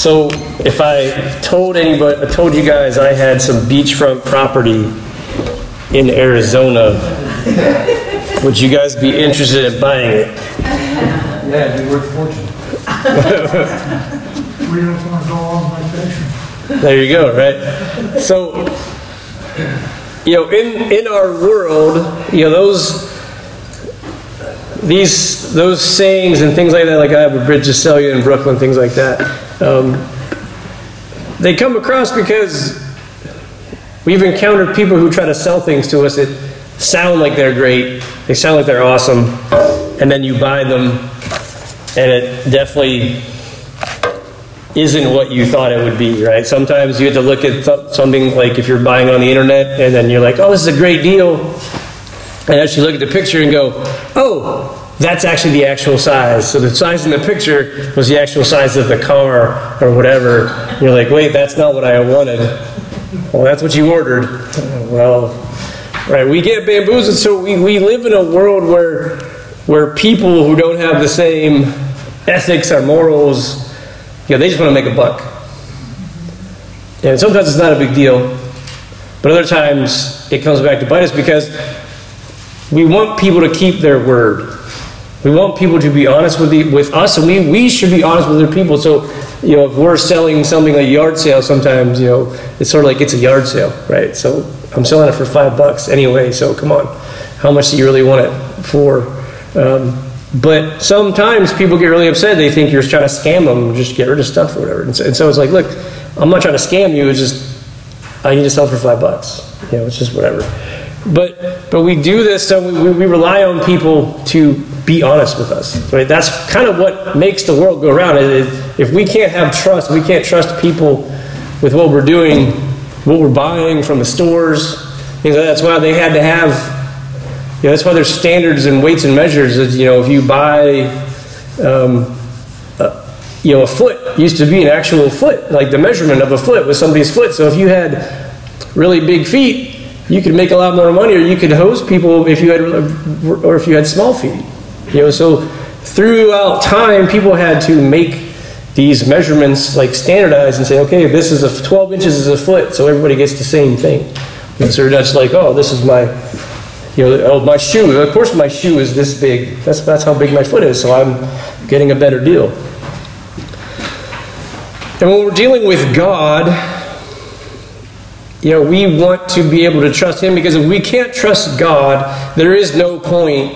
So if I told anybody, I told you guys I had some beachfront property in Arizona, would you guys be interested in buying it? Yeah, it'd be worth a fortune. We just want to go on vacation. There you go, right? So, you know, in in our world, you know, those these those sayings and things like that, like I have a bridge to sell you in Brooklyn, things like that. Um, they come across because we've encountered people who try to sell things to us that sound like they're great, they sound like they're awesome, and then you buy them, and it definitely isn't what you thought it would be, right? Sometimes you have to look at th- something like if you're buying on the internet and then you're like, oh, this is a great deal. And actually look at the picture and go, oh, that's actually the actual size. So the size in the picture was the actual size of the car or whatever. You're like, wait, that's not what I wanted. Well, that's what you ordered. Well, right, we get bamboozled. So we, we live in a world where, where people who don't have the same ethics or morals, you know, they just want to make a buck. And sometimes it's not a big deal, but other times it comes back to bite us because we want people to keep their word. We want people to be honest with, the, with us, and we, we should be honest with other people. So, you know, if we're selling something a yard sale, sometimes, you know, it's sort of like it's a yard sale, right? So I'm selling it for five bucks anyway, so come on. How much do you really want it for? Um, but sometimes people get really upset. They think you're trying to scam them, just get rid of stuff or whatever. And so, and so it's like, look, I'm not trying to scam you. It's just I need to sell for five bucks. You know, it's just whatever. But but we do this so we, we rely on people to be honest with us. Right? That's kind of what makes the world go around. If we can't have trust, we can't trust people with what we're doing, what we're buying from the stores. You know, that's why they had to have you know, that's why there's standards and weights and measures. You know, if you buy, um, you know, a foot used to be an actual foot, like the measurement of a foot was somebody's foot. So if you had really big feet, you could make a lot more money, or you could host people if you had, or if you had small feet. You know, so throughout time, people had to make these measurements like standardized and say, okay, this is a 12 inches is a foot, so everybody gets the same thing. And so that's like, oh, this is my you know, oh, my shoe, of course my shoe is this big. That's, that's how big my foot is, so I'm getting a better deal. And when we're dealing with God, you know, we want to be able to trust Him because if we can't trust God, there is no point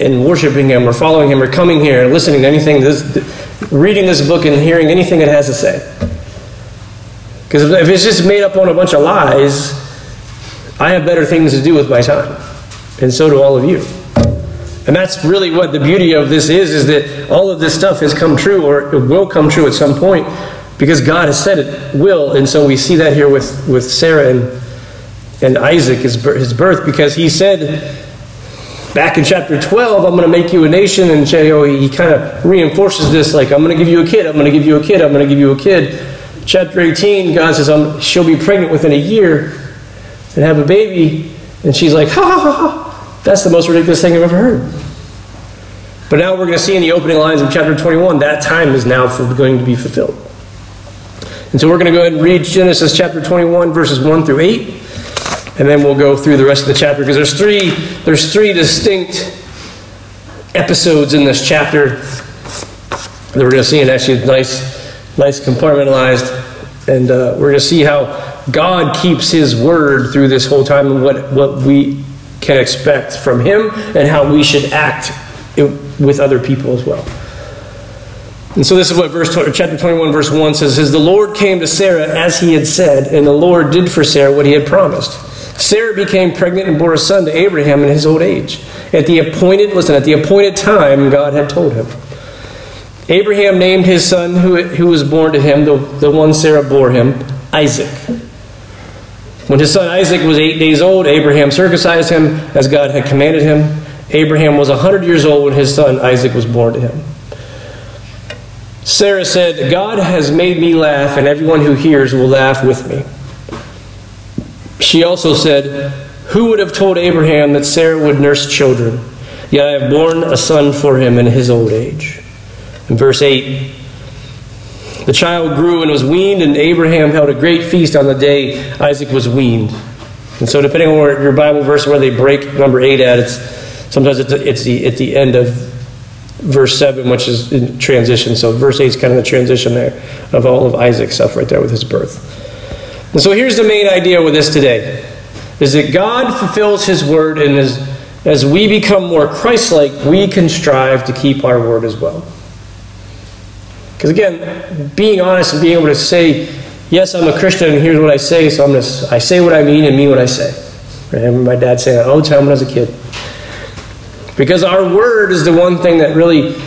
in worshiping Him or following Him or coming here and listening to anything, this, reading this book and hearing anything it has to say. Because if it's just made up on a bunch of lies, I have better things to do with my time. And so do all of you. And that's really what the beauty of this is, is that all of this stuff has come true or it will come true at some point because God has said it will. And so we see that here with, with Sarah and, and Isaac, his, his birth, because he said back in chapter 12, I'm going to make you a nation. And he kind of reinforces this, like, I'm going to give you a kid, I'm going to give you a kid, I'm going to give you a kid. Chapter 18, God says, she'll be pregnant within a year and have a baby. And she's like, ha ha ha ha. That's the most ridiculous thing I've ever heard. But now we're going to see in the opening lines of chapter 21 that time is now going to be fulfilled. And so we're going to go ahead and read Genesis chapter 21, verses 1 through 8. And then we'll go through the rest of the chapter because there's three, there's three distinct episodes in this chapter that we're going to see, and actually nice, nice compartmentalized. And uh, we're going to see how God keeps His word through this whole time and what, what we can expect from Him and how we should act with other people as well. And so this is what verse chapter 21 verse 1 says says the Lord came to Sarah as he had said and the Lord did for Sarah what he had promised. Sarah became pregnant and bore a son to Abraham in his old age. At the appointed listen at the appointed time God had told him. Abraham named his son who, who was born to him the, the one Sarah bore him Isaac. When his son Isaac was eight days old, Abraham circumcised him as God had commanded him. Abraham was a 100 years old when his son Isaac was born to him. Sarah said, God has made me laugh, and everyone who hears will laugh with me. She also said, Who would have told Abraham that Sarah would nurse children? Yet I have borne a son for him in his old age. In verse 8, The child grew and was weaned, and Abraham held a great feast on the day Isaac was weaned. And so, depending on your Bible verse where they break number eight at, it's sometimes it's, it's the at the end of verse seven, which is in transition. So, verse eight is kind of the transition there of all of Isaac's stuff right there with his birth. And so, here's the main idea with this today: is that God fulfills His word, and as as we become more Christ-like, we can strive to keep our word as well. Because again, being honest and being able to say, yes, I'm a Christian and here's what I say, so I'm to, I say what I mean and mean what I say. I remember my dad saying that all the time when I was a kid. Because our word is the one thing that really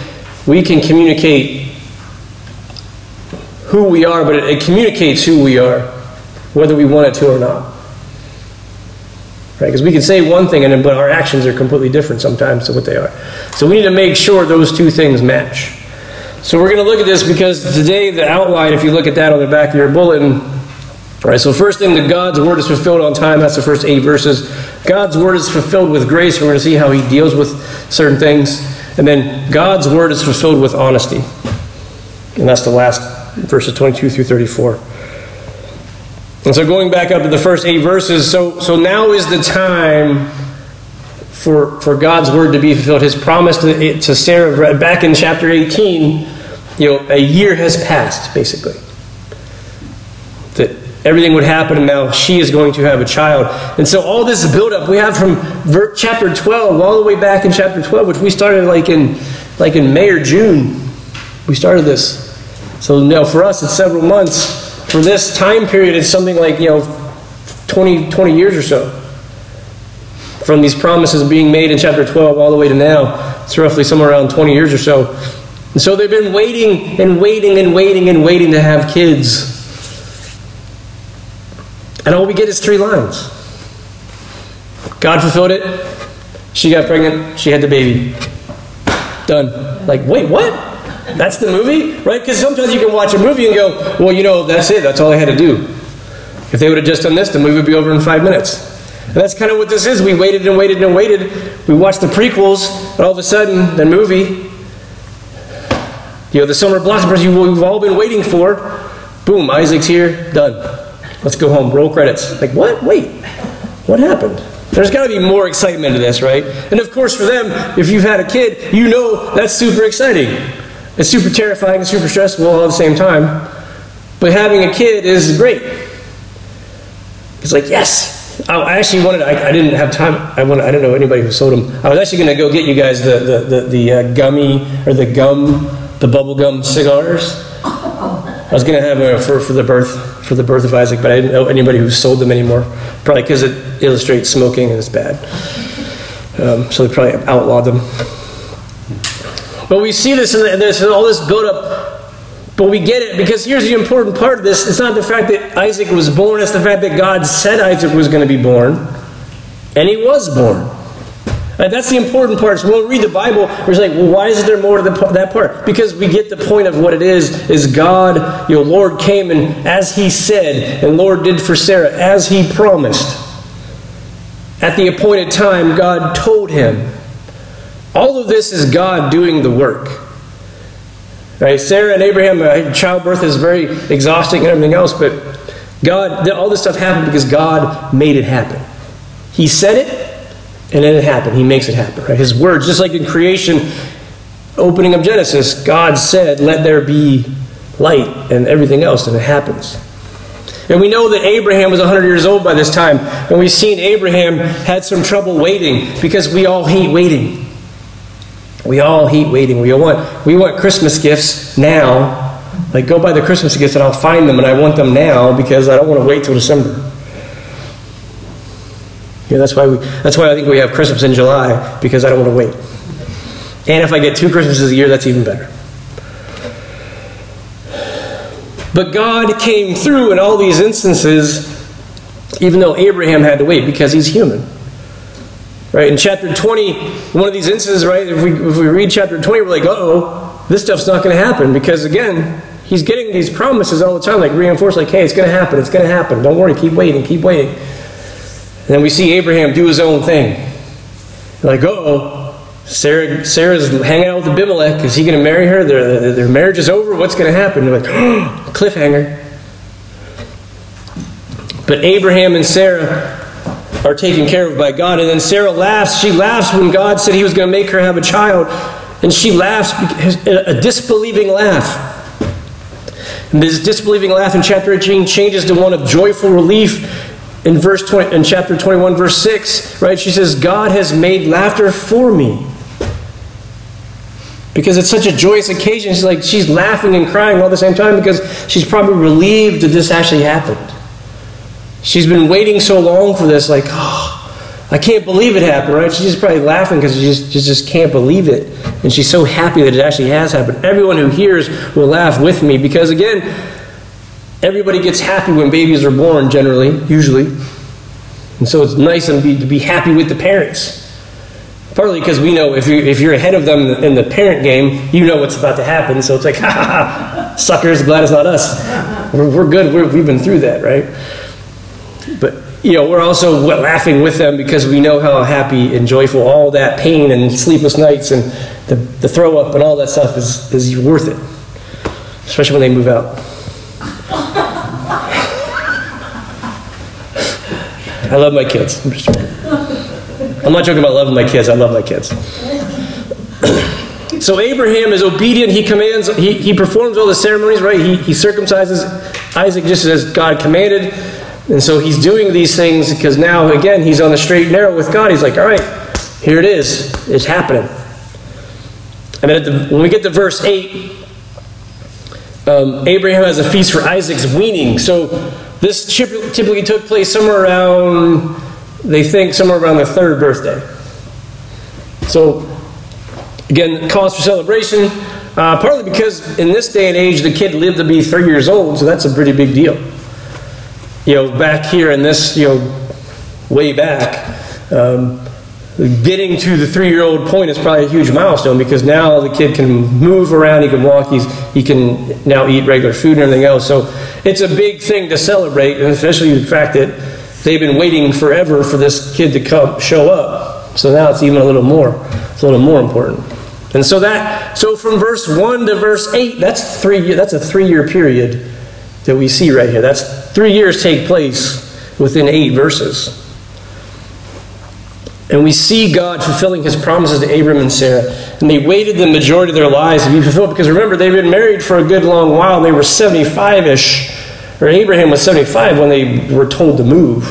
we can communicate who we are, but it, it communicates who we are, whether we want it to or not. Right? Because we can say one thing, and then, but our actions are completely different sometimes to what they are. So we need to make sure those two things match. So we're going to look at this because today the outline, if you look at that on the back of your bulletin, all right, so first thing that God's word is fulfilled on time. That's the first eight verses. God's word is fulfilled with grace. We're going to see how He deals with certain things. And then God's word is fulfilled with honesty. And that's the last verses 22 through 34. And so going back up to the first eight verses, so, so now is the time for, for God's word to be fulfilled. His promise to, to Sarah back in chapter 18 you know, a year has passed, basically. Everything would happen, and now she is going to have a child. And so all this buildup we have from chapter 12 all the way back in chapter 12, which we started like in like in May or June. We started this. So now for us, it's several months. For this time period, it's something like you know, 20, 20 years or so. From these promises being made in chapter 12 all the way to now, it's roughly somewhere around 20 years or so. And so they've been waiting and waiting and waiting and waiting to have kids. And all we get is three lines God fulfilled it. She got pregnant. She had the baby. Done. Like, wait, what? That's the movie? Right? Because sometimes you can watch a movie and go, well, you know, that's it. That's all I had to do. If they would have just done this, the movie would be over in five minutes. And that's kind of what this is. We waited and waited and waited. We watched the prequels, and all of a sudden, the movie, you know, the summer blockbusters we've all been waiting for, boom, Isaac's here, done. Let's go home. Roll credits. Like, what? Wait. What happened? There's got to be more excitement to this, right? And of course, for them, if you've had a kid, you know that's super exciting. It's super terrifying and super stressful all at the same time. But having a kid is great. It's like, yes. I actually wanted, I, I didn't have time. I, wanted, I didn't know anybody who sold them. I was actually going to go get you guys the, the, the, the uh, gummy, or the gum, the bubble gum cigars. I was going to have a for, for the birth for the birth of Isaac, but I didn't know anybody who sold them anymore. Probably because it illustrates smoking and it's bad. Um, so they probably outlawed them. But we see this and there's all this build up. But we get it because here's the important part of this. It's not the fact that Isaac was born, it's the fact that God said Isaac was going to be born. And he was born. And that's the important part. So when we read the Bible, we're like, well, why is there more to the, that part? Because we get the point of what it is, is God, your Lord came and as he said, and Lord did for Sarah, as he promised. At the appointed time, God told him. All of this is God doing the work. Right? Sarah and Abraham, uh, childbirth is very exhausting and everything else, but God, all this stuff happened because God made it happen. He said it, and then it happened. He makes it happen. Right? His words, just like in creation, opening of Genesis, God said, Let there be light, and everything else, and it happens. And we know that Abraham was 100 years old by this time. And we've seen Abraham had some trouble waiting because we all hate waiting. We all hate waiting. We want, we want Christmas gifts now. Like, go buy the Christmas gifts and I'll find them and I want them now because I don't want to wait till December. Yeah, that's why we. That's why I think we have Christmas in July because I don't want to wait. And if I get two Christmases a year, that's even better. But God came through in all these instances, even though Abraham had to wait because he's human. Right in chapter twenty, one of these instances, right? If we if we read chapter twenty, we're like, oh, this stuff's not going to happen because again, he's getting these promises all the time, like reinforced, like, hey, it's going to happen, it's going to happen. Don't worry, keep waiting, keep waiting. And then we see Abraham do his own thing. Like, oh, Sarah, Sarah's hanging out with Abimelech. Is he going to marry her? Their, their marriage is over. What's going to happen? They're like, oh, cliffhanger. But Abraham and Sarah are taken care of by God. And then Sarah laughs. She laughs when God said he was going to make her have a child. And she laughs, a disbelieving laugh. And this disbelieving laugh in chapter 18 changes to one of joyful relief in verse 20, in chapter 21 verse 6 right she says god has made laughter for me because it's such a joyous occasion she's like she's laughing and crying all at the same time because she's probably relieved that this actually happened she's been waiting so long for this like oh I can't believe it happened, right? She's probably laughing because she just, she just can't believe it. And she's so happy that it actually has happened. Everyone who hears will laugh with me because, again, everybody gets happy when babies are born, generally, usually. And so it's nice to be, to be happy with the parents. Partly because we know if, you, if you're ahead of them in the parent game, you know what's about to happen. So it's like, ha ha ha, suckers, glad it's not us. We're, we're good, we're, we've been through that, right? But you know, we're also laughing with them because we know how happy and joyful all that pain and sleepless nights and the, the throw up and all that stuff is, is worth it, especially when they move out. I love my kids. I'm, just, I'm not joking about loving my kids. I love my kids. so Abraham is obedient. He commands, he, he performs all the ceremonies, right? He, he circumcises Isaac just as God commanded. And so he's doing these things because now, again, he's on the straight and narrow with God. He's like, all right, here it is. It's happening. And then the, when we get to verse 8, um, Abraham has a feast for Isaac's weaning. So this typically took place somewhere around, they think, somewhere around the third birthday. So, again, cause for celebration, uh, partly because in this day and age, the kid lived to be three years old, so that's a pretty big deal you know, back here in this, you know, way back, um, getting to the three-year-old point is probably a huge milestone because now the kid can move around, he can walk, he's, he can now eat regular food and everything else. So it's a big thing to celebrate, and especially the fact that they've been waiting forever for this kid to come show up. So now it's even a little more, it's a little more important. And so that, so from verse one to verse eight, that's three. That's a three-year period that we see right here. That's three years take place within eight verses. And we see God fulfilling his promises to Abram and Sarah. And they waited the majority of their lives to be fulfilled because remember, they've been married for a good long while. They were 75 ish, or Abraham was 75 when they were told to move.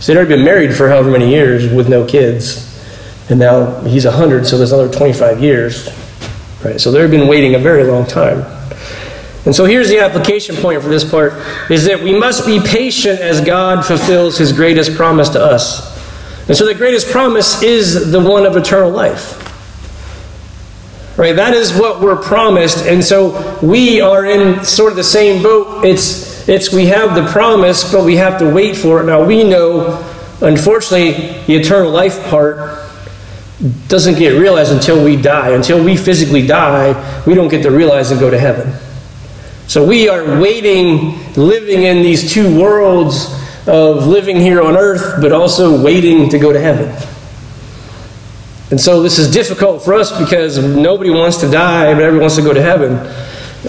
So they'd already been married for however many years with no kids. And now he's 100, so there's another 25 years. Right? So they've been waiting a very long time. And so here's the application point for this part is that we must be patient as God fulfills his greatest promise to us. And so the greatest promise is the one of eternal life. Right? That is what we're promised. And so we are in sort of the same boat. It's it's we have the promise, but we have to wait for it. Now we know unfortunately the eternal life part doesn't get realized until we die. Until we physically die, we don't get to realize and go to heaven. So we are waiting, living in these two worlds of living here on earth, but also waiting to go to heaven. And so this is difficult for us because nobody wants to die, but everyone wants to go to heaven.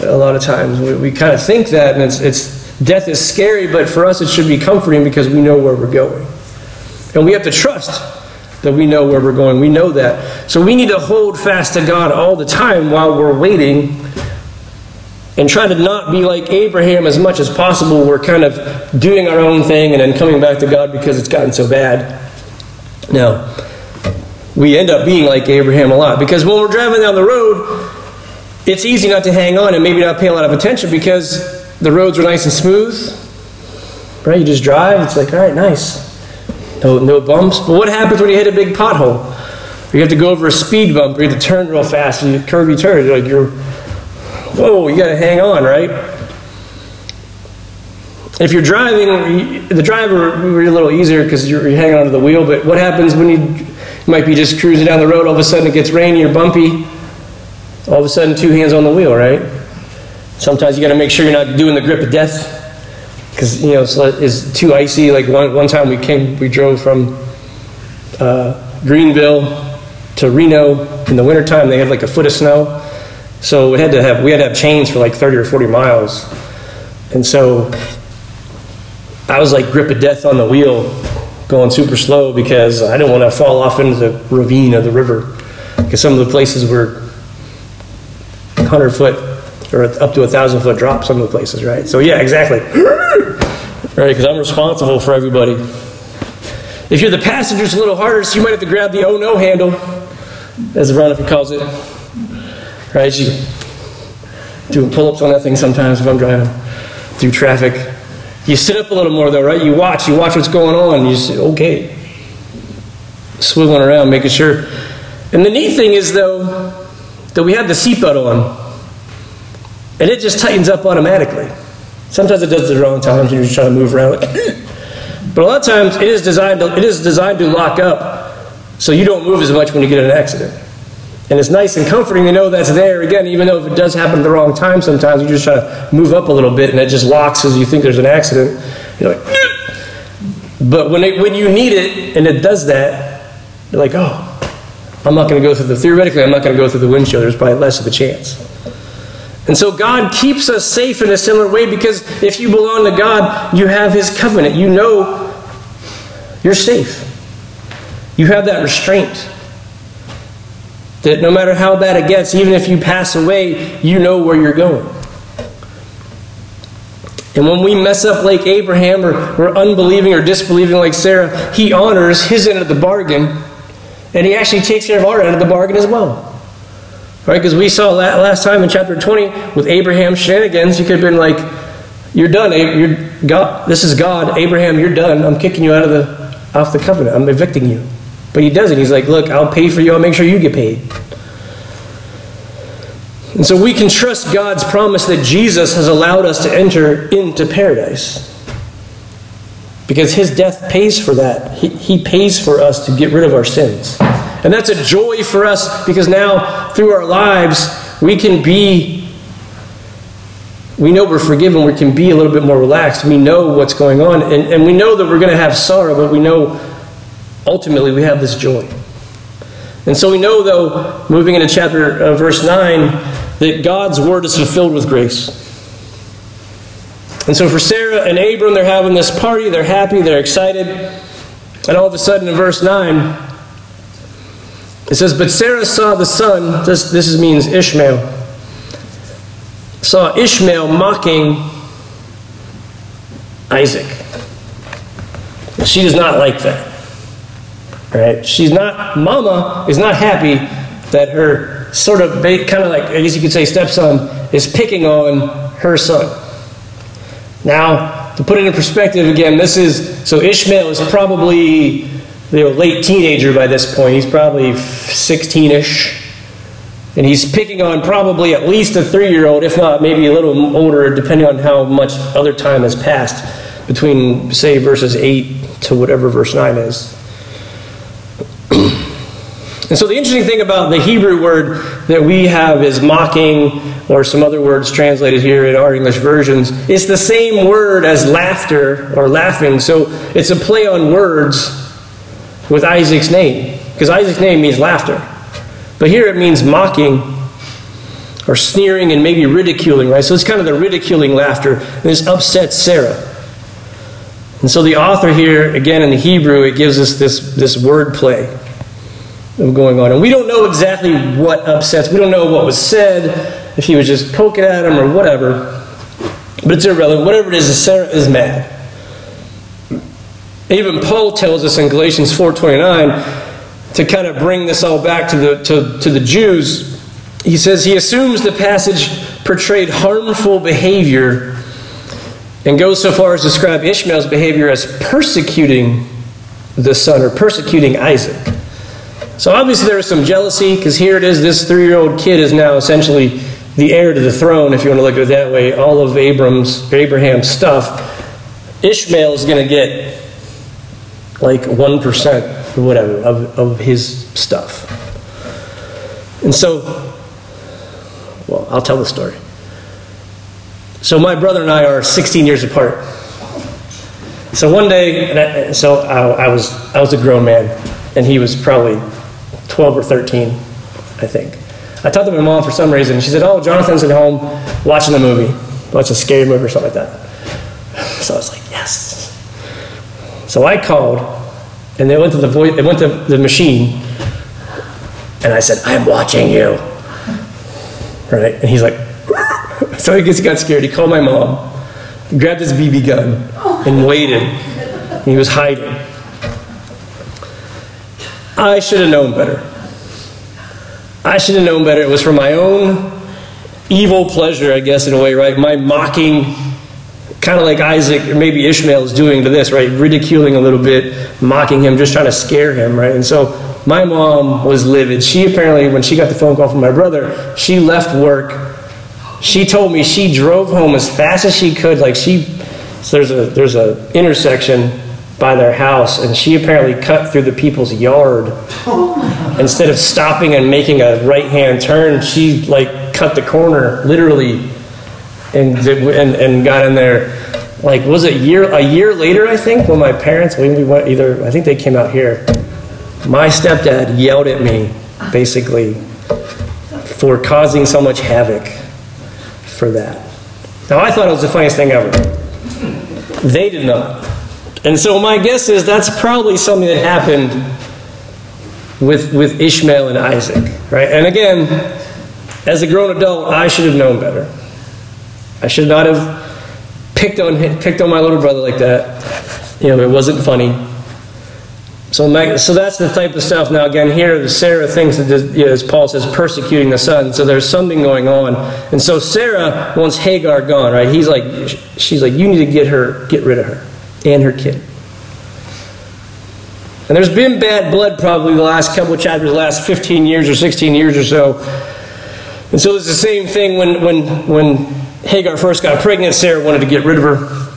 A lot of times we, we kind of think that, and it's, it's death is scary, but for us it should be comforting because we know where we're going. And we have to trust that we know where we're going. We know that. So we need to hold fast to God all the time while we're waiting and try to not be like Abraham as much as possible. We're kind of doing our own thing and then coming back to God because it's gotten so bad. Now, we end up being like Abraham a lot because when we're driving down the road, it's easy not to hang on and maybe not pay a lot of attention because the roads are nice and smooth. Right? You just drive, it's like, all right, nice. No, no bumps. But what happens when you hit a big pothole? You have to go over a speed bump, or you have to turn real fast, and you curvy turn. You're like you're whoa, you got to hang on, right? If you're driving, the driver would be a little easier because you're, you're hanging onto the wheel. But what happens when you, you might be just cruising down the road? All of a sudden, it gets rainy or bumpy. All of a sudden, two hands on the wheel, right? Sometimes you got to make sure you're not doing the grip of death because you know it's, too icy. Like one one time we came, we drove from uh, Greenville to to Reno in the wintertime, they had like a foot of snow. So we had to have we had to have chains for like 30 or 40 miles. And so I was like grip of death on the wheel, going super slow because I didn't want to fall off into the ravine of the river. Because some of the places were 100 foot or up to a 1,000 foot drop, some of the places, right? So, yeah, exactly. right, because I'm responsible for everybody. If you're the passenger, it's a little harder, so you might have to grab the oh no handle, as Veronica calls it. Right? You doing pull ups on that thing sometimes if I'm driving through traffic. You sit up a little more though, right? You watch, you watch what's going on. You say, okay. Swiveling around, making sure. And the neat thing is though, that we have the seatbelt on. And it just tightens up automatically. Sometimes it does the wrong times and you're just trying to move around. but a lot of times it is designed to, it is designed to lock up so you don't move as much when you get in an accident. And it's nice and comforting to know that's there. Again, even though if it does happen at the wrong time, sometimes you just try to move up a little bit and it just locks as you think there's an accident. You're like, but when, it, when you need it and it does that, you're like, oh, I'm not going to go through the, theoretically, I'm not going to go through the windshield. There's probably less of a chance. And so God keeps us safe in a similar way because if you belong to God, you have His covenant. You know you're safe. You have that restraint. That no matter how bad it gets, even if you pass away, you know where you're going. And when we mess up like Abraham or we're unbelieving or disbelieving like Sarah, he honors his end of the bargain and he actually takes care of our end of the bargain as well. Right? Because we saw that last time in chapter 20 with Abraham's shenanigans, he could have been like, You're done. You're God. This is God. Abraham, you're done. I'm kicking you out of the off the covenant. I'm evicting you. But he doesn't. He's like, Look, I'll pay for you. I'll make sure you get paid. And so we can trust God's promise that Jesus has allowed us to enter into paradise. Because his death pays for that. He, he pays for us to get rid of our sins. And that's a joy for us because now, through our lives, we can be, we know we're forgiven. We can be a little bit more relaxed. We know what's going on. And, and we know that we're going to have sorrow, but we know ultimately we have this joy. And so we know, though, moving into chapter uh, verse 9, that God's word is fulfilled with grace. And so for Sarah and Abram, they're having this party, they're happy, they're excited. And all of a sudden in verse 9, it says, But Sarah saw the son, this, this means Ishmael, saw Ishmael mocking Isaac. She does not like that. Right? She's not, Mama is not happy that her sort of, kind of like, I guess you could say, stepson is picking on her son. Now, to put it in perspective again, this is so Ishmael is probably you know, late teenager by this point. He's probably 16 ish. And he's picking on probably at least a three year old, if not maybe a little older, depending on how much other time has passed between, say, verses 8 to whatever verse 9 is. And so the interesting thing about the Hebrew word that we have is mocking, or some other words translated here in our English versions, it's the same word as laughter or laughing. So it's a play on words with Isaac's name, because Isaac's name means laughter. But here it means mocking or sneering and maybe ridiculing, right? So it's kind of the ridiculing laughter. And this upsets Sarah. And so the author here, again in the Hebrew, it gives us this, this word play going on. And we don't know exactly what upsets, we don't know what was said, if he was just poking at him or whatever. But it's irrelevant. Whatever it is, Sarah is mad. Even Paul tells us in Galatians 4.29 to kind of bring this all back to the, to, to the Jews. He says he assumes the passage portrayed harmful behavior and goes so far as to describe Ishmael's behavior as persecuting the son or persecuting Isaac. So obviously there is some jealousy because here it is this three year old kid is now essentially the heir to the throne, if you want to look at it that way. All of Abram's, Abraham's stuff. Ishmael is going to get like 1% or whatever of, of his stuff. And so, well, I'll tell the story. So my brother and I are 16 years apart. So one day, I, so I, I was I was a grown man, and he was probably 12 or 13, I think. I talked to my mom for some reason. She said, Oh, Jonathan's at home watching a movie. Watching a scary movie or something like that. So I was like, Yes. So I called, and they went to the voice, they went to the machine, and I said, I'm watching you. Right? And he's like, so he gets got scared. He called my mom, grabbed his BB gun, and waited. He was hiding. I should have known better. I should have known better. It was for my own evil pleasure, I guess, in a way, right? My mocking, kind of like Isaac or maybe Ishmael is doing to this, right? Ridiculing a little bit, mocking him, just trying to scare him, right? And so my mom was livid. She apparently, when she got the phone call from my brother, she left work. She told me she drove home as fast as she could. Like she, so there's a there's a intersection by their house, and she apparently cut through the people's yard. Instead of stopping and making a right hand turn, she like cut the corner literally, and and and got in there. Like was it year a year later? I think when my parents when we went either I think they came out here. My stepdad yelled at me basically for causing so much havoc for that. Now I thought it was the funniest thing ever. They did not. And so my guess is that's probably something that happened with, with Ishmael and Isaac, right? And again, as a grown adult, I should have known better. I should not have picked on him, picked on my little brother like that. You know, it wasn't funny. So, so that's the type of stuff. Now, again, here Sarah thinks that, this, you know, as Paul says, persecuting the son. So there's something going on, and so Sarah wants Hagar gone. Right? He's like, she's like, you need to get her, get rid of her and her kid. And there's been bad blood probably the last couple of chapters, the last 15 years or 16 years or so. And so it's the same thing when, when, when Hagar first got pregnant, Sarah wanted to get rid of her.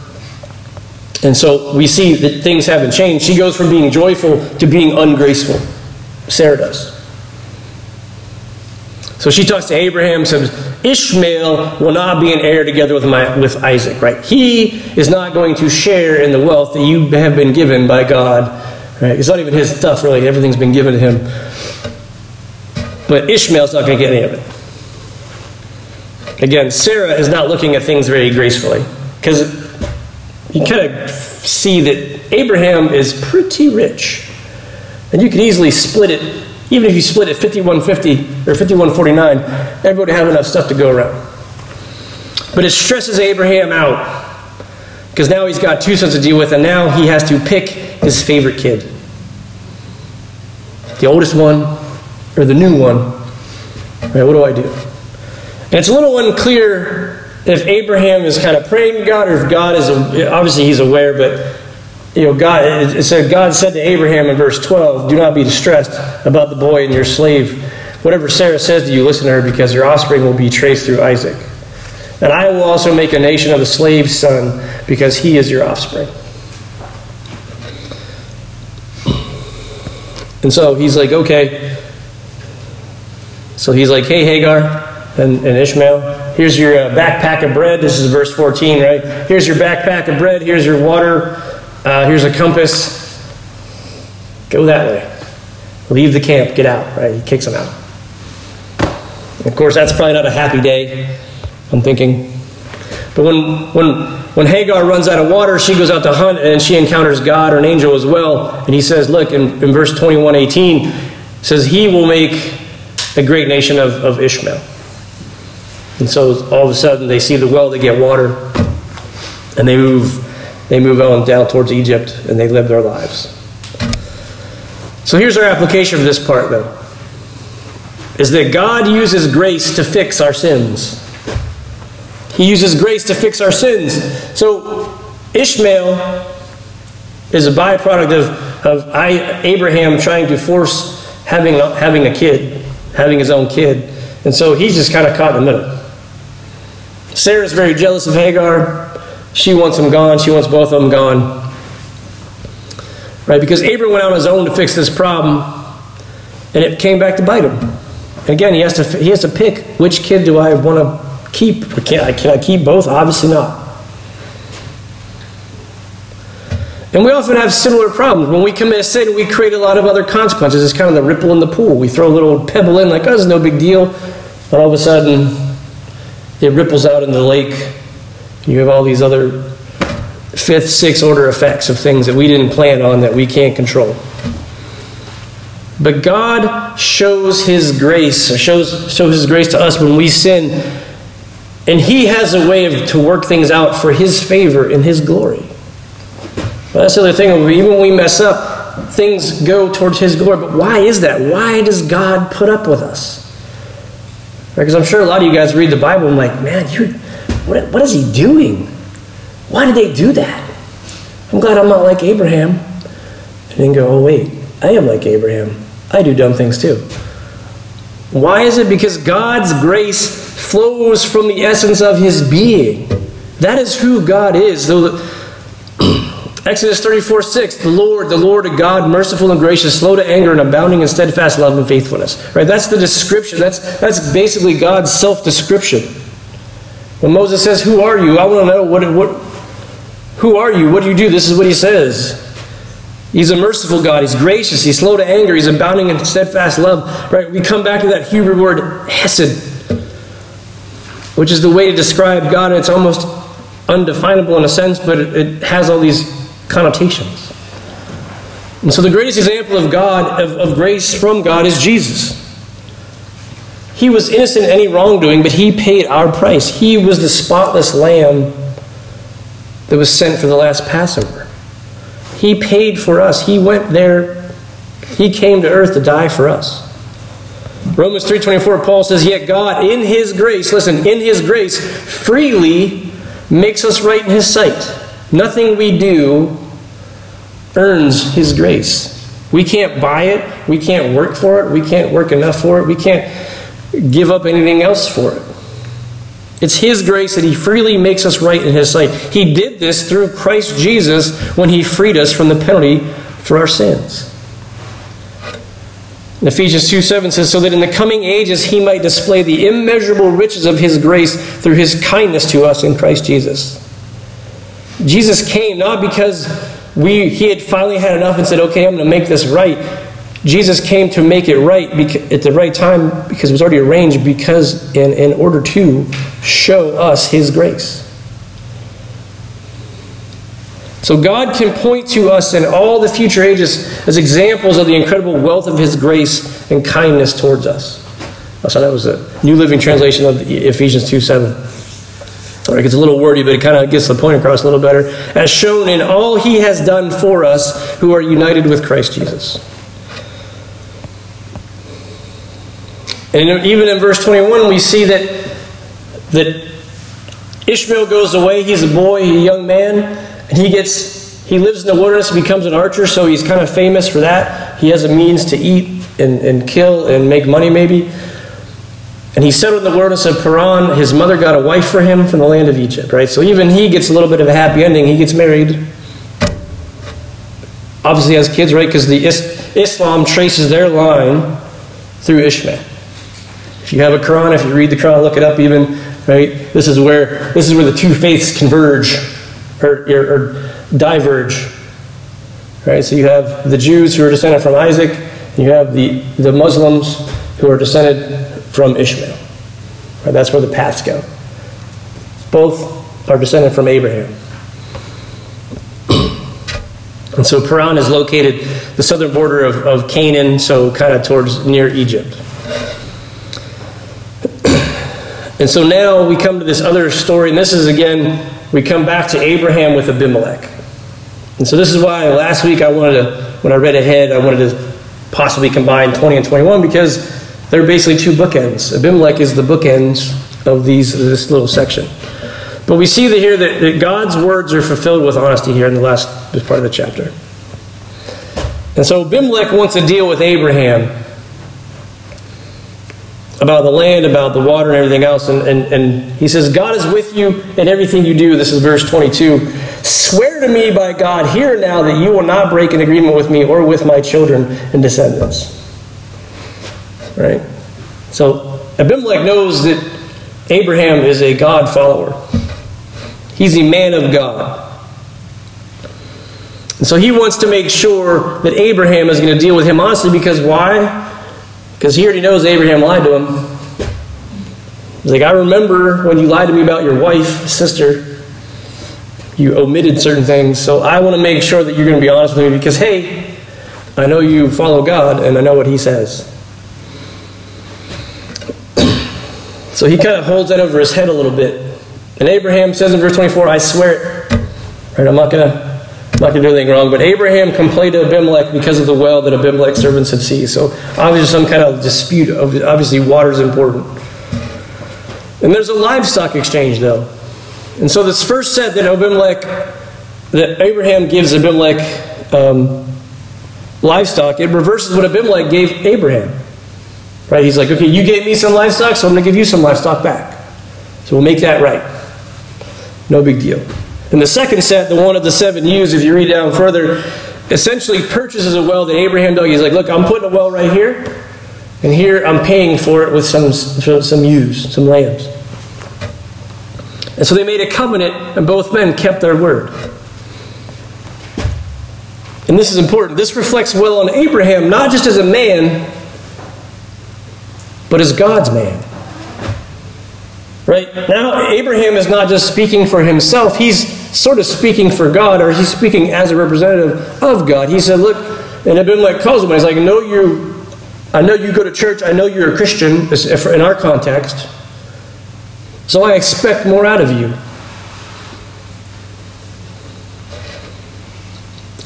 And so we see that things haven't changed. She goes from being joyful to being ungraceful. Sarah does. So she talks to Abraham, says, Ishmael will not be an heir together with, my, with Isaac, right? He is not going to share in the wealth that you have been given by God, right? It's not even his stuff, really. Everything's been given to him. But Ishmael's not going to get any of it. Again, Sarah is not looking at things very gracefully because you kind of see that Abraham is pretty rich. And you could easily split it even if you split it 5150 or 5149, everybody have enough stuff to go around. But it stresses Abraham out because now he's got two sons to deal with, and now he has to pick his favorite kid the oldest one or the new one. Right, what do I do? And it's a little unclear if Abraham is kind of praying to God or if God is, obviously, he's aware, but you know, God, it said, God said to Abraham in verse 12, Do not be distressed about the boy and your slave. Whatever Sarah says to you, listen to her, because your offspring will be traced through Isaac. And I will also make a nation of the slave's son, because he is your offspring. And so he's like, okay. So he's like, hey, Hagar and, and Ishmael, here's your uh, backpack of bread. This is verse 14, right? Here's your backpack of bread. Here's your water uh, here's a compass. Go that way. Leave the camp. Get out. Right? He kicks them out. Of course, that's probably not a happy day. I'm thinking. But when when when Hagar runs out of water, she goes out to hunt and she encounters God or an angel as well. And he says, look, in, in verse 21, 18, says, He will make a great nation of, of Ishmael. And so all of a sudden they see the well, they get water, and they move they move on down towards Egypt and they live their lives. So here's our application for this part, though is that God uses grace to fix our sins. He uses grace to fix our sins. So Ishmael is a byproduct of, of I, Abraham trying to force having, having a kid, having his own kid. And so he's just kind of caught in the middle. Sarah's very jealous of Hagar. She wants him gone. She wants both of them gone. Right? Because Abram went out on his own to fix this problem, and it came back to bite him. And again, he has to he has to pick which kid do I want to keep? Can I, can I keep both? Obviously not. And we often have similar problems. When we commit a sin, we create a lot of other consequences. It's kind of the ripple in the pool. We throw a little pebble in, like, oh, it's no big deal. But all of a sudden, it ripples out in the lake. You have all these other fifth, sixth order effects of things that we didn't plan on that we can't control. But God shows His grace, or shows, shows His grace to us when we sin, and He has a way of, to work things out for His favor and His glory. Well, that's the other thing. Even when we mess up, things go towards His glory. But why is that? Why does God put up with us? Because I'm sure a lot of you guys read the Bible and I'm like, man, you, what, what is He doing? Why did they do that? I'm glad I'm not like Abraham. And then go, oh, wait, I am like Abraham. I do dumb things too. Why is it? Because God's grace flows from the essence of his being. That is who God is. Though Exodus 34 6, the Lord, the Lord of God, merciful and gracious, slow to anger and abounding in steadfast love and faithfulness. Right? That's the description. That's, that's basically God's self description. When Moses says, Who are you? I want to know what, what, who are you? What do you do? This is what he says. He's a merciful God. He's gracious. He's slow to anger. He's abounding in steadfast love. Right? We come back to that Hebrew word hesed, which is the way to describe God. It's almost undefinable in a sense, but it, it has all these connotations. And so the greatest example of God, of, of grace from God, is Jesus. He was innocent any wrongdoing, but he paid our price. He was the spotless lamb that was sent for the last Passover. He paid for us. He went there. He came to earth to die for us. Romans 3:24 Paul says, "Yet God in his grace, listen, in his grace freely makes us right in his sight. Nothing we do earns his grace. We can't buy it. We can't work for it. We can't work enough for it. We can't give up anything else for it. It's His grace that He freely makes us right in His sight. He did this through Christ Jesus when He freed us from the penalty for our sins. In Ephesians 2 7 says, So that in the coming ages He might display the immeasurable riches of His grace through His kindness to us in Christ Jesus. Jesus came not because we, He had finally had enough and said, Okay, I'm going to make this right. Jesus came to make it right at the right time because it was already arranged because in, in order to show us his grace. So God can point to us in all the future ages as examples of the incredible wealth of his grace and kindness towards us. So that was a New Living Translation of Ephesians 2 7. It gets a little wordy, but it kind of gets the point across a little better. As shown in all he has done for us who are united with Christ Jesus. And even in verse 21, we see that, that Ishmael goes away. He's a boy, he's a young man, and he gets he lives in the wilderness, becomes an archer, so he's kind of famous for that. He has a means to eat and, and kill and make money, maybe. And he settled in the wilderness of Paran. His mother got a wife for him from the land of Egypt, right? So even he gets a little bit of a happy ending. He gets married. Obviously has kids, right? Because the Islam traces their line through Ishmael. If you have a Quran, if you read the Quran, look it up even, right? This is where this is where the two faiths converge or, or, or diverge. Right? So you have the Jews who are descended from Isaac, you have the, the Muslims who are descended from Ishmael. Right? That's where the paths go. Both are descended from Abraham. And so Paran is located the southern border of, of Canaan, so kind of towards near Egypt. And so now we come to this other story, and this is again, we come back to Abraham with Abimelech. And so this is why last week I wanted to, when I read ahead, I wanted to possibly combine 20 and 21 because they're basically two bookends. Abimelech is the bookends of these this little section. But we see that here that, that God's words are fulfilled with honesty here in the last part of the chapter. And so Abimelech wants to deal with Abraham about the land, about the water, and everything else. And, and, and he says, God is with you in everything you do. This is verse 22. Swear to me by God here now that you will not break an agreement with me or with my children and descendants. Right? So Abimelech knows that Abraham is a God follower, he's a man of God. And so he wants to make sure that Abraham is going to deal with him honestly because why? Because he already knows Abraham lied to him. He's like, I remember when you lied to me about your wife, sister. You omitted certain things. So I want to make sure that you're going to be honest with me because, hey, I know you follow God and I know what he says. So he kind of holds that over his head a little bit. And Abraham says in verse 24, I swear it. Right, I'm not going to not going to do anything wrong, but Abraham complained to Abimelech because of the well that Abimelech's servants had seized. So obviously some kind of dispute. Obviously water is important. And there's a livestock exchange though. And so this first set that Abimelech, that Abraham gives Abimelech um, livestock, it reverses what Abimelech gave Abraham. Right? He's like, okay, you gave me some livestock, so I'm going to give you some livestock back. So we'll make that right. No big deal. And the second set, the one of the seven ewes, if you read down further, essentially purchases a well that Abraham dug. He's like, look, I'm putting a well right here, and here I'm paying for it with some, some ewes, some lambs. And so they made a covenant, and both men kept their word. And this is important. This reflects well on Abraham, not just as a man, but as God's man. Right? Now, Abraham is not just speaking for himself, he's sort of speaking for God, or he's speaking as a representative of God. He said, Look, and Abimelech calls him, he's like, I know you, I know you go to church, I know you're a Christian in our context, so I expect more out of you.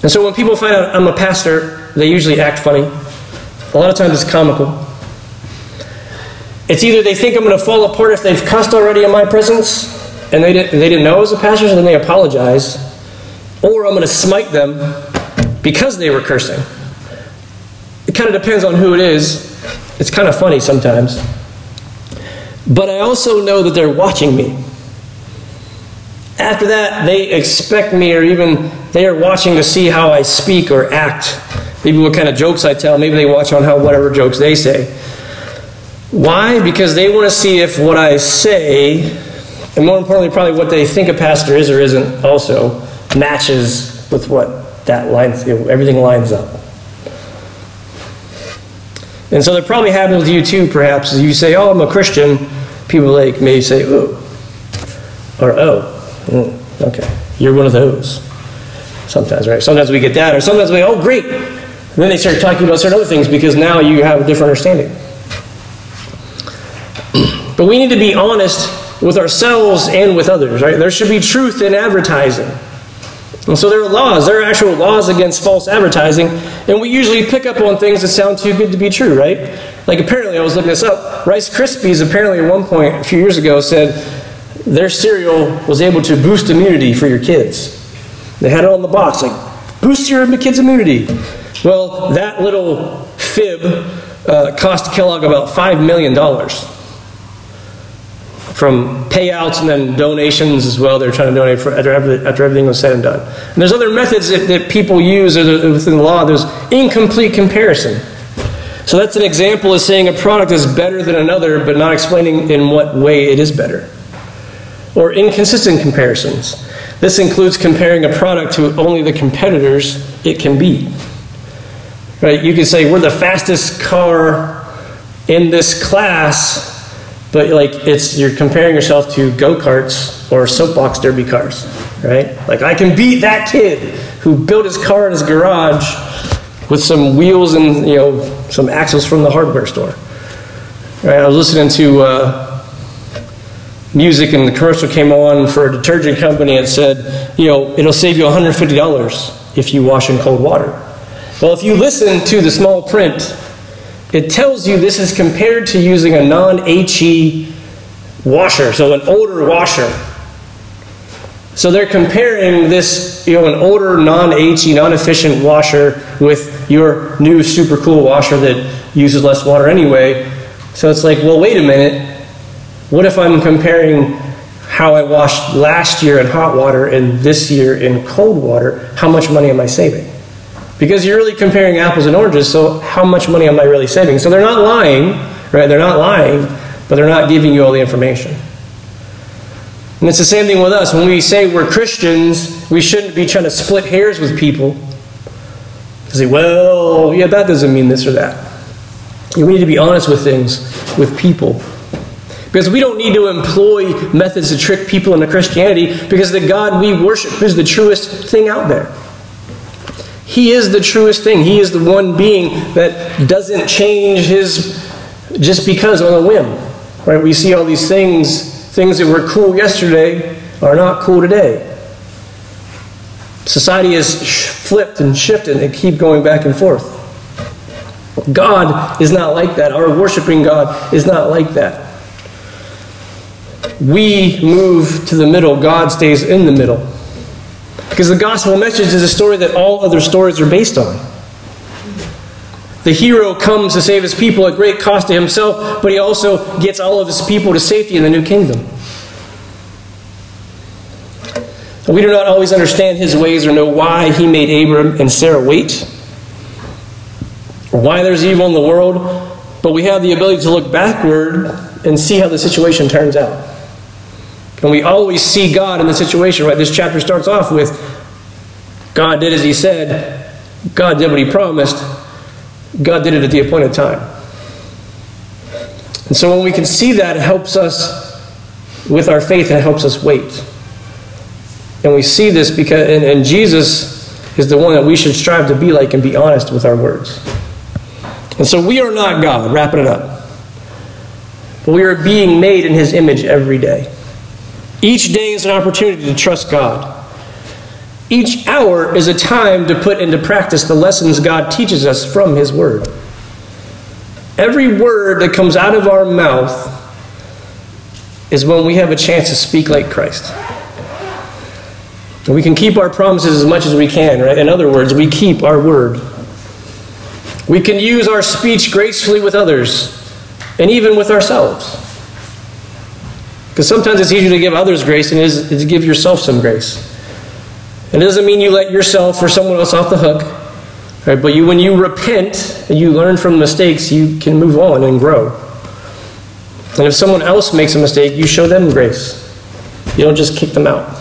And so when people find out I'm a pastor, they usually act funny. A lot of times it's comical. It's either they think I'm going to fall apart if they've cussed already in my presence and they didn't, they didn't know I was a pastor, so then they apologize, or I'm going to smite them because they were cursing. It kind of depends on who it is. It's kind of funny sometimes. But I also know that they're watching me. After that, they expect me, or even they are watching to see how I speak or act. Maybe what kind of jokes I tell. Maybe they watch on how whatever jokes they say. Why? Because they want to see if what I say, and more importantly, probably what they think a pastor is or isn't, also matches with what that lines, everything lines up. And so that probably happens with you too, perhaps, you say, oh, I'm a Christian. People like may say, oh, or oh, mm, okay, you're one of those. Sometimes, right? Sometimes we get that, or sometimes we, oh, great. And then they start talking about certain other things because now you have a different understanding. But we need to be honest with ourselves and with others, right? There should be truth in advertising. And so there are laws, there are actual laws against false advertising, and we usually pick up on things that sound too good to be true, right? Like apparently, I was looking this up, Rice Krispies apparently at one point a few years ago said their cereal was able to boost immunity for your kids. They had it on the box, like, boost your kids' immunity. Well, that little fib uh, cost Kellogg about $5 million from payouts and then donations as well. They're trying to donate for, after, after everything was said and done. And there's other methods that, that people use within the law. There's incomplete comparison. So that's an example of saying a product is better than another, but not explaining in what way it is better. Or inconsistent comparisons. This includes comparing a product to only the competitors it can be. Right? You could say we're the fastest car in this class, but like it's you're comparing yourself to go-karts or soapbox derby cars, right? Like I can beat that kid who built his car in his garage with some wheels and you know some axles from the hardware store. Right? I was listening to uh, music and the commercial came on for a detergent company and said, you know, it'll save you $150 if you wash in cold water. Well, if you listen to the small print it tells you this is compared to using a non HE washer, so an older washer. So they're comparing this, you know, an older non HE, non efficient washer with your new super cool washer that uses less water anyway. So it's like, well, wait a minute. What if I'm comparing how I washed last year in hot water and this year in cold water? How much money am I saving? Because you're really comparing apples and oranges, so how much money am I really saving? So they're not lying, right? They're not lying, but they're not giving you all the information. And it's the same thing with us. When we say we're Christians, we shouldn't be trying to split hairs with people. Say, well, yeah, that doesn't mean this or that. We need to be honest with things, with people. Because we don't need to employ methods to trick people into Christianity because the God we worship is the truest thing out there. He is the truest thing. He is the one being that doesn't change his just because on a whim. Right? We see all these things, things that were cool yesterday are not cool today. Society has flipped and shifted and keep going back and forth. God is not like that. Our worshiping God is not like that. We move to the middle, God stays in the middle. Because the gospel message is a story that all other stories are based on. The hero comes to save his people at great cost to himself, but he also gets all of his people to safety in the new kingdom. We do not always understand his ways or know why he made Abram and Sarah wait or why there's evil in the world, but we have the ability to look backward and see how the situation turns out. And we always see God in the situation, right? This chapter starts off with God did as he said, God did what he promised, God did it at the appointed time. And so when we can see that, it helps us with our faith and it helps us wait. And we see this because, and, and Jesus is the one that we should strive to be like and be honest with our words. And so we are not God, wrapping it up. But we are being made in His image every day. Each day is an opportunity to trust God. Each hour is a time to put into practice the lessons God teaches us from His Word. Every word that comes out of our mouth is when we have a chance to speak like Christ. We can keep our promises as much as we can, right? In other words, we keep our word. We can use our speech gracefully with others and even with ourselves. Because sometimes it's easier to give others grace than it is to give yourself some grace. It doesn't mean you let yourself or someone else off the hook. Right? But you, when you repent and you learn from mistakes, you can move on and grow. And if someone else makes a mistake, you show them grace. You don't just kick them out.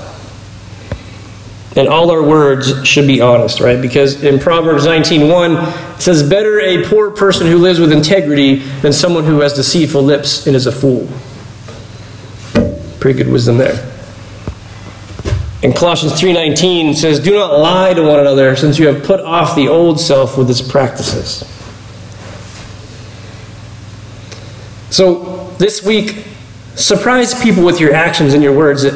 And all our words should be honest, right? Because in Proverbs 19:1 it says, "Better a poor person who lives with integrity than someone who has deceitful lips and is a fool." Pretty good wisdom there. And Colossians 3:19 says, "Do not lie to one another, since you have put off the old self with its practices." So, this week, surprise people with your actions and your words that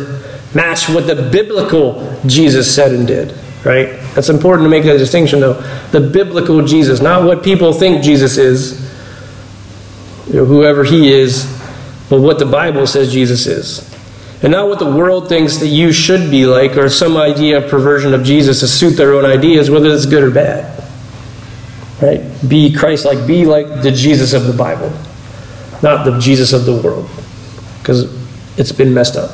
match what the biblical Jesus said and did, right? That's important to make that distinction, though. The biblical Jesus, not what people think Jesus is, whoever he is, but what the Bible says Jesus is. And not what the world thinks that you should be like, or some idea of perversion of Jesus to suit their own ideas, whether it's good or bad. Right? Be Christ like, be like the Jesus of the Bible, not the Jesus of the world, because it's been messed up.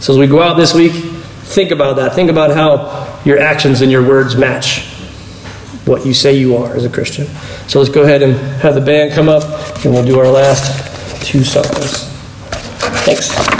So as we go out this week, think about that. Think about how your actions and your words match what you say you are as a Christian. So let's go ahead and have the band come up, and we'll do our last two songs. Thanks.